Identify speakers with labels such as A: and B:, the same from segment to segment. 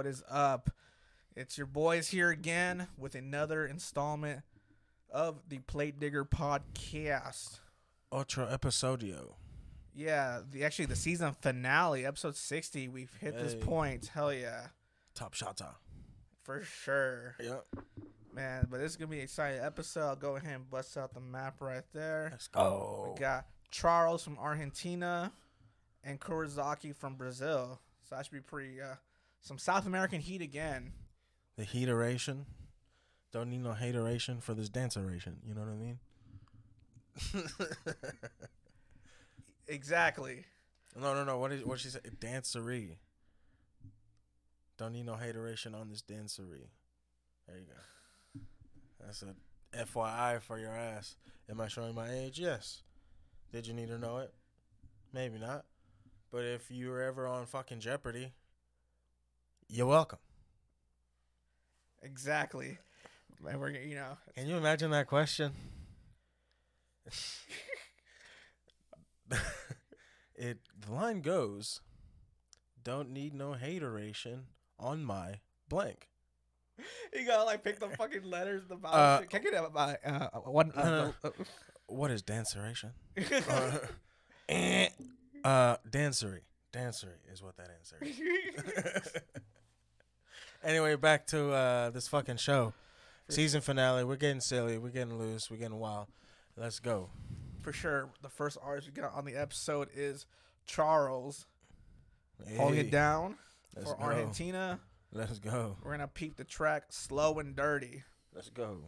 A: What is up? It's your boys here again with another installment of the Plate Digger podcast.
B: Ultra episodio.
A: Yeah, the actually the season finale, episode sixty. We've hit this
B: Hey.
A: point. Hell yeah,
B: Top shotta.
A: for sure,
B: Yep.
A: man. But this is gonna be an exciting episode. I'll go ahead and bust out the map right there.
B: Let's go.
A: We got Charles from Argentina and Kurizaki from Brazil. So that should be pretty. Uh, some South American heat again.
B: The heateration. Don't need no hateration for this danceration. You know what I mean?
A: Exactly.
B: no, no, no. What is what she said? Dancery. Don't need no hateration on this dancery. There you go. That's a FYI for your ass. Am I showing my age? Yes. Did you need to know it? Maybe not. But if you were ever on fucking Jeopardy, you're welcome.
A: Exactly. Man, we're you know
B: Can you imagine that question? it the line goes, "Don't need no hateration on my blank."
A: you gotta like pick the fucking letters. The vowels.
B: Uh,
A: Can I get by uh, one?
B: No,
A: Uh,
B: What is danceration? Uh, eh, uh, dancery. Dancery is what that answer is. Anyway, back to uh, this fucking show. Season finale. We're getting silly. We're getting loose. We're getting wild. Let's go.
A: For sure, the first artist we got on the episode is Charles. Holding
B: Hey,
A: it down for
B: go.
A: Argentina.
B: Let's go.
A: We're gonna peep the track "Slow and Dirty."
B: Let's go.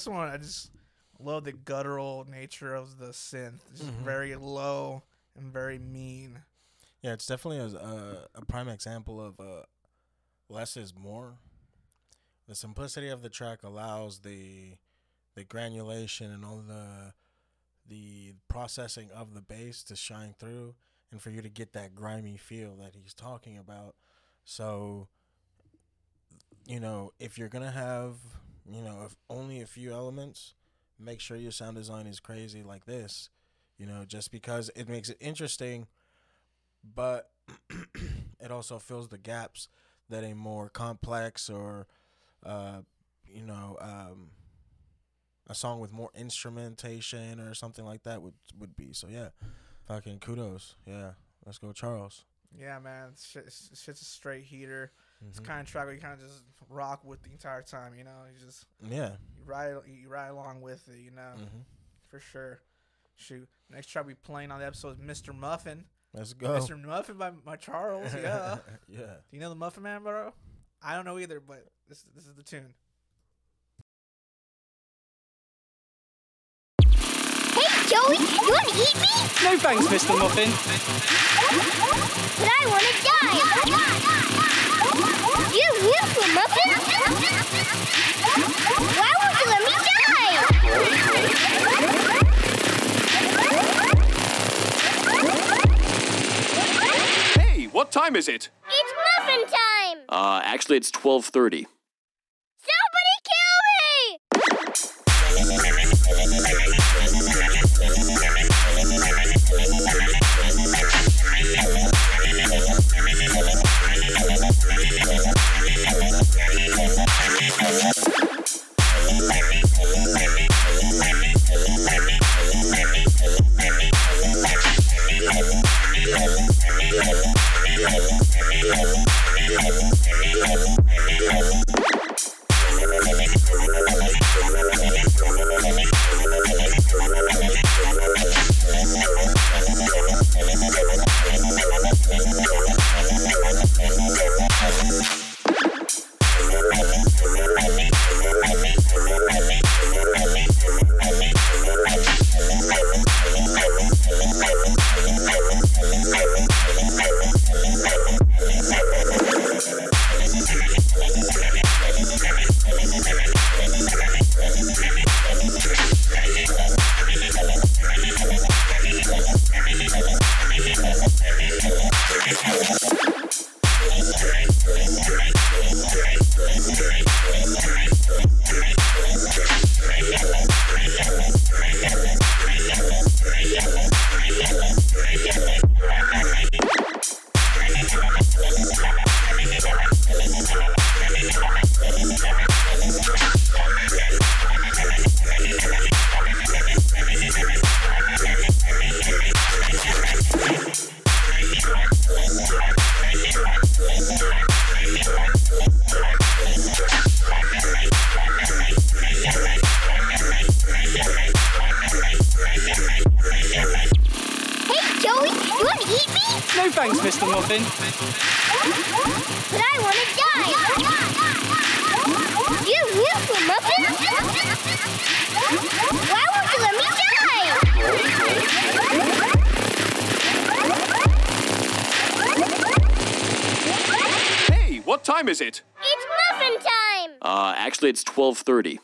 A: This one I just love the guttural nature of the synth. It's just
B: Mhm.
A: very low and very mean.
B: Yeah, it's definitely a a, a prime example of uh, less is more. The simplicity of the track allows the the granulation and all the the processing of the bass to shine through, and for you to get that grimy feel that he's talking about. So, you know, if you're gonna have, you know, if only a few elements, make sure your sound design is crazy like this. You know, just because it makes it interesting but it also fills the gaps that a more complex or uh, you know um, a song with more instrumentation or something like that would would be. So yeah. Fucking kudos. Yeah. Let's go charles.
A: Yeah, man, shit, it's, it's just a straight heater. It's
B: Mhm.
A: kind of track where you kind of just rock with the entire time. You know, you just
B: yeah
A: you ride you ride along with it. You know,
B: hmm
A: for sure. Shoot, next track we playing on the episode is Mr. Muffin.
B: let's go
A: Mr. Muffin by, by Charles. Yeah.
B: yeah
A: Do you know the Muffin Man, bro? I don't know either, but this this is the tune.
C: Hey, Joey, you want to eat me?
D: No thanks, Mr. Muffin.
E: time is it?
C: It's muffin time.
E: Uh, actually, it's 12:30.
C: But I want to die. You beautiful muffin. Why won't you let me die?
E: Hey, what time is it?
C: It's muffin time.
E: Uh, actually, it's
B: twelve thirty.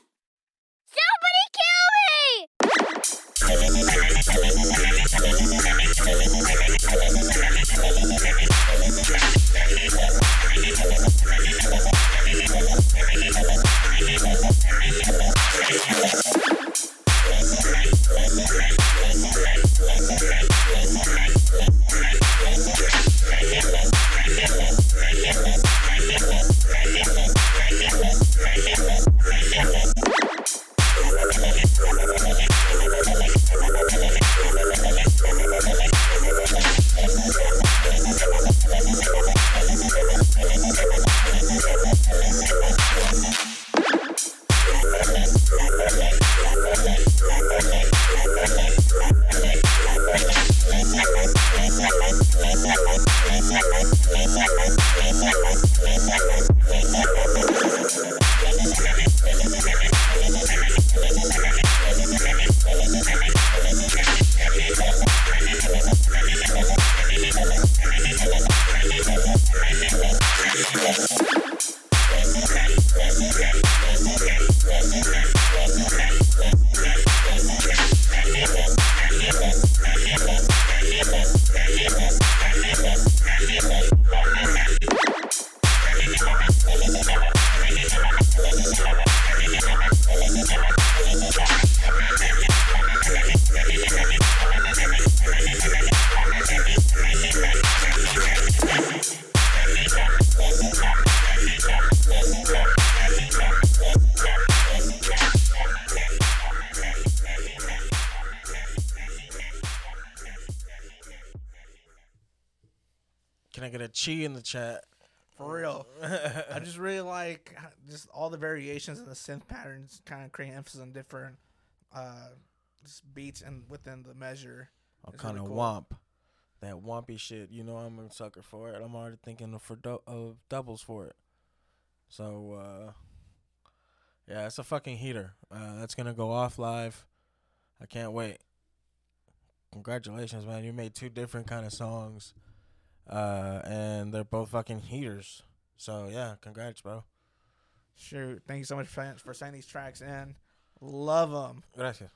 B: The chat?
A: For real. I just really like just all the variations and the synth patterns, kind of creating emphasis on different uh, beats and within the measure.
B: I'm
A: It's
B: kind of
A: really cool.
B: womp. That wompy shit, you know, I'm a sucker for it. I'm already thinking of for dou- of doubles for it. So, uh, yeah, it's a fucking heater. Uh, that's gonna go off live. I can't wait. Congratulations, man! You made two different kind of songs, uh, and they're both fucking heaters. So yeah, congrats, bro.
A: Shoot. Thank you so much for, for sending these tracks in. Love them.
B: Gracias.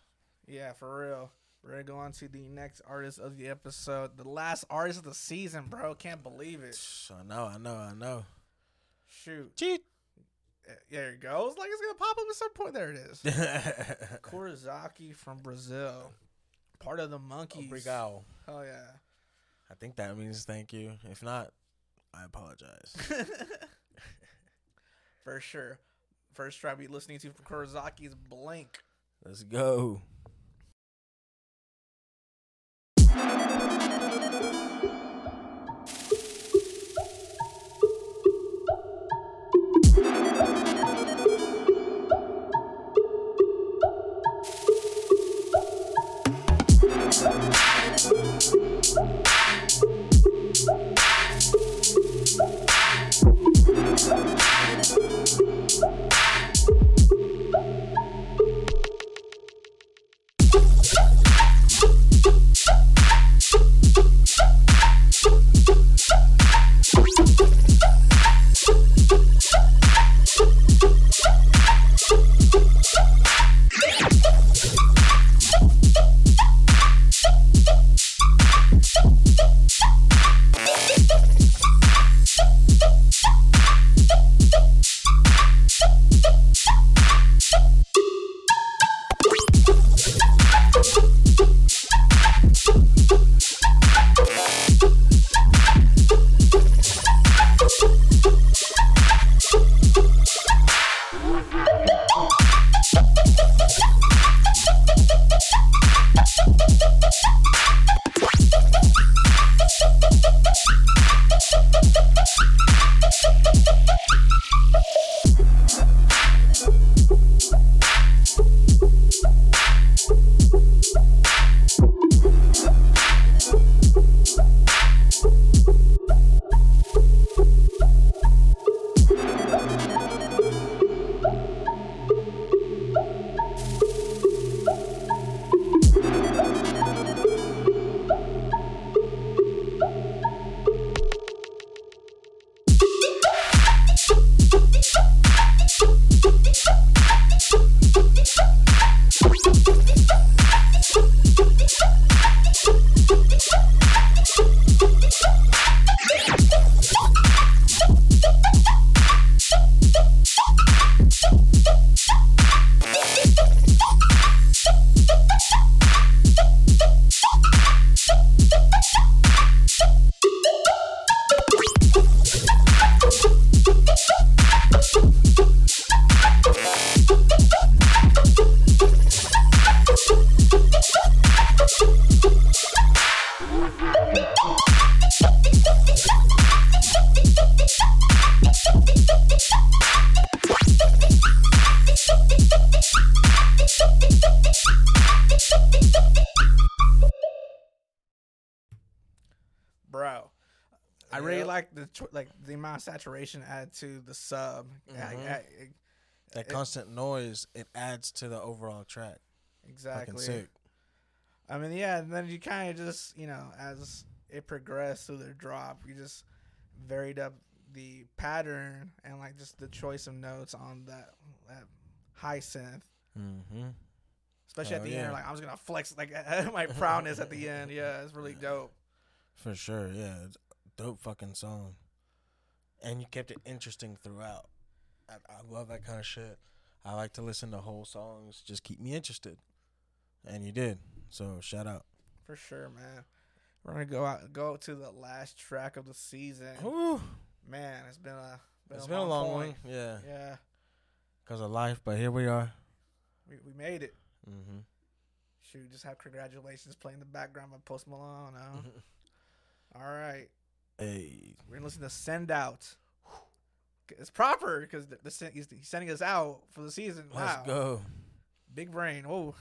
A: Yeah, for real. We're going to go on to the next artist of the episode. The last artist of the season, bro. Can't believe it.
B: I know, I know, I know.
A: Shoot.
B: Cheat.
A: Eh, There it goes. Like it's going to pop up at some point. There it is. Kurizaki from Brazil. Part of the Monkeys.
B: Obrigado.
A: Oh, yeah.
B: I think that means thank you. If not, I apologize.
A: For sure. First track we listening to from Kurizaki is Blink.
B: Let's go.
A: Really
B: Yep.
A: like the like the amount of saturation added to the sub. Yeah,
B: Mhm.
A: yeah, it-
B: That constant noise it adds to the overall track.
A: Exactly. I mean, yeah, and then you kind of just, you know, as it progressed through the drop, you just varied up the pattern and like just the choice of notes on that that high synth,
B: Mm-hmm.
A: especially at
B: Hell
A: the end. Like I was gonna flex like my proudness at the end. Yeah, it's really dope.
B: For sure, yeah. Dope fucking song. And you kept it interesting throughout. I, I love that kind of shit. I like to listen to whole songs, just keep me interested. And you did. So shout out.
A: For sure, man. We're gonna go out go to the last track of the season.
B: Whew.
A: Man, it's been a been
B: It's
A: a
B: been a long
A: point.
B: one. Yeah.
A: Yeah,
B: Because of life, but here we are.
A: we, we made it.
B: Mm-hmm.
A: Shoot, just have congratulations playing the background by Post Malone. Huh? All right,
B: Hey.
A: we're gonna listen to "Send Out." It's proper because the, the he's, he's sending us out for the season.
B: Let's go.
A: big brain. Oh,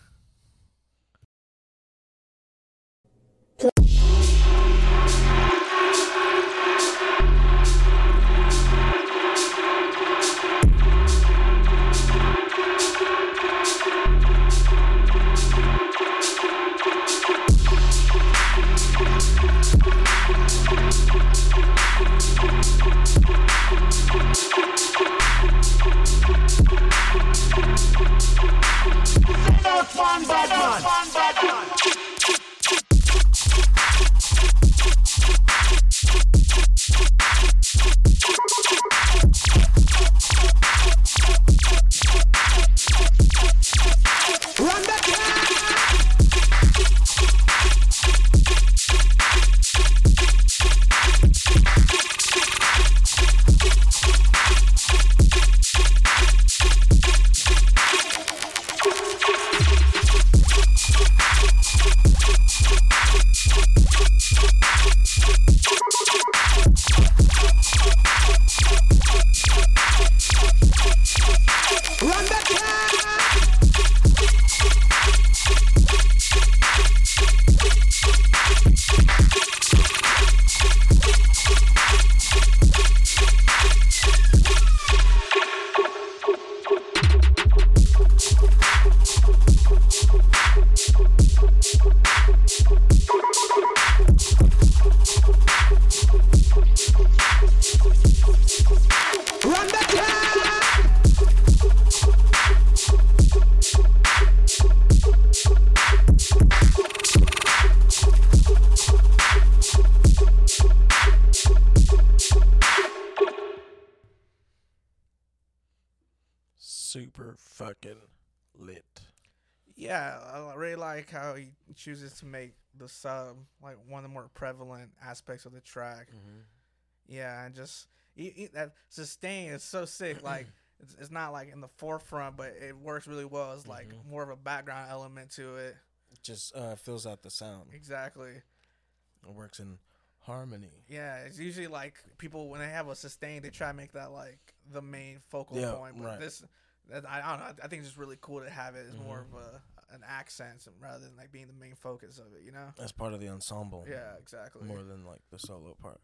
A: like how he chooses to make the sub like one of the more prevalent aspects of the track.
B: Mm-hmm.
A: Yeah, and just he, he- that sustain is so sick. Like it's, it's not like in the forefront, but it works really well. It's like
B: Mhm.
A: more of a background element to it.
B: Just uh, fills out the sound.
A: Exactly.
B: It works in harmony.
A: Yeah, it's usually like people when they have a sustain, they try to make that like the main focal
B: Yeah,
A: point. But
B: right.
A: this, I, I don't know. I think it's just really cool to have it as more
B: Mhm.
A: of a an accent rather than like being the main focus of it. You know?
B: That's part of the ensemble.
A: Yeah, exactly.
B: More than like the solo part.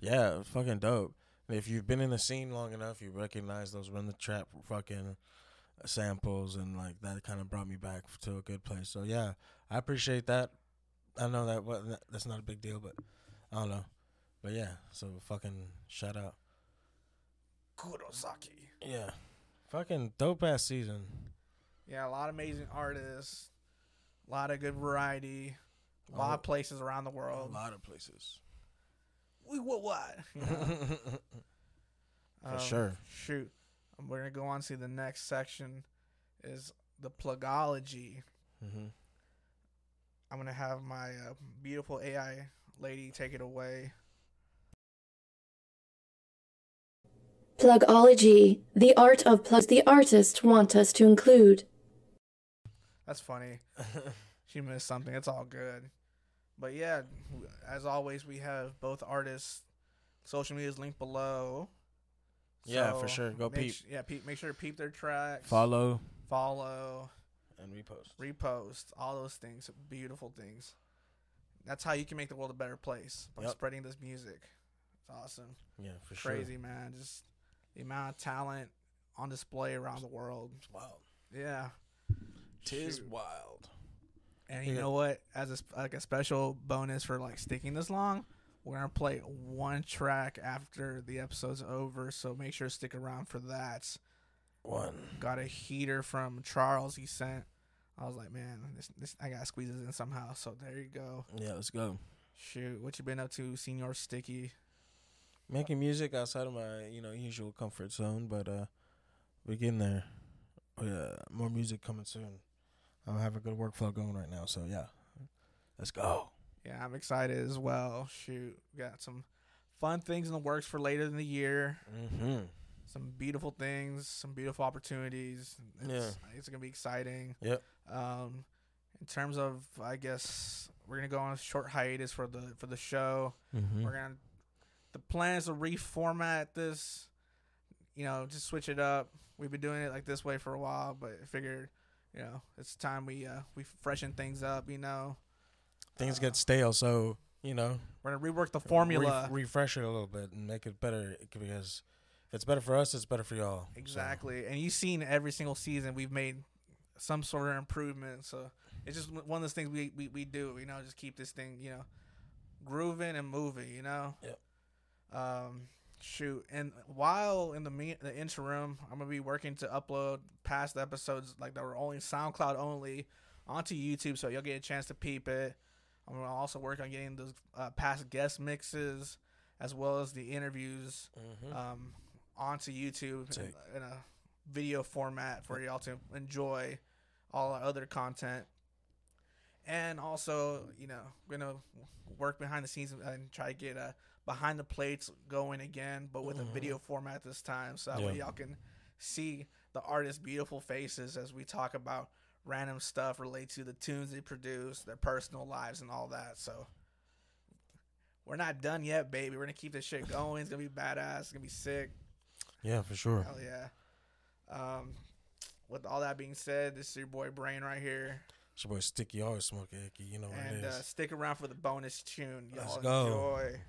B: Yeah, fucking dope. And if you've been in the scene long enough, you recognize those run the trap fucking samples and like that kind of brought me back to a good place. So yeah, I appreciate that. I know that what that's not a big deal, but I don't know. But yeah, so fucking shout out.
A: Kurosaki.
B: Yeah. Fucking dope ass season.
A: Yeah, a lot of amazing artists, a lot of good variety, a lot
B: Oh.
A: of places around the world.
B: A lot of places.
A: We what what? You know?
B: For sure.
A: Shoot, Um, we're gonna go on to the next section. Is the plugology.
B: hmm
A: I'm gonna have my uh, beautiful AI lady take it away.
F: Plugology, the art of plugs the artist want us to include.
A: That's funny. She missed something. It's all good. But yeah, as always, we have both artists' social medias linked below.
B: Yeah, for sure. Go
A: make
B: peep.
A: yeah, peep. Make sure to peep their tracks.
B: Follow
A: follow,
B: and repost.
A: repost, all those things, beautiful things. That's how you can make the world a better place by
B: Yep.
A: spreading this music. It's awesome,
B: Yeah, for sure.
A: crazy man. Just the amount of talent on display around the world.
B: Wild.
A: Yeah,
B: Tis
A: Shoot.
B: wild.
A: And you
B: Yeah.
A: know what? As a, like a special bonus for like sticking this long, we're gonna play one track after the episode's over. So make sure to stick around for that.
B: One.
A: Got a heater from Charles. He sent. I was like, man, this, this I gotta squeeze this in somehow. So there you go.
B: Yeah, let's go.
A: Shoot, what you been up to, Senior Sticky?
B: Making music outside of my, you know, usual comfort zone, but uh we're getting there. Oh, yeah, more music coming soon. I have a good workflow going right now, so yeah. Let's go.
A: Yeah, I'm excited as well. Shoot, got some fun things in the works for later in the year.
B: Mm-hmm.
A: Some beautiful things, some beautiful opportunities. It's, it's gonna be exciting.
B: Yep.
A: Um, in terms of, I guess we're gonna go on a short hiatus for the for the show.
B: Mm-hmm.
A: We're gonna the plan is to reformat this. You know, just switch it up. We've been doing it like this way for a while, but I figured, you know, it's time we uh we freshen things up. You know,
B: Things
A: Uh,
B: get stale, so you know,
A: we're gonna rework the formula.
B: Re- refresh it a little bit and make it better because if it's better for us, it's better for y'all. So,
A: Exactly. And you've seen every single season we've made some sort of improvement. So it's just one of those things we, we, we do, you know, just keep this thing, you know, grooving and moving, you know?
B: Yep.
A: Um, shoot. And while in the me- the interim, I'm going to be working to upload past episodes like that were only SoundCloud only onto YouTube. So you'll get a chance to peep it. I'm to also work on getting those uh, past guest mixes as well as the interviews
B: Mhm.
A: um, onto YouTube in, in a video format for y'all to enjoy all our other content. And also, you know, gonna work behind the scenes and try to get a behind the plates going again, but with a video format this time, so that way y'all can see the artists' beautiful faces as we talk about random stuff related to the tunes they produce, their personal lives, and all that. So we're not done yet, baby. We're gonna keep this shit going. It's gonna be badass. It's gonna be sick.
B: yeah, for sure.
A: Hell yeah. Um, with all that being said, this is your boy Brain right here,
B: It's your boy Sticky, always smoking icky. You know what
A: and
B: it
A: uh, stick around for the bonus tune. Y'all
B: Let's go.
A: enjoy.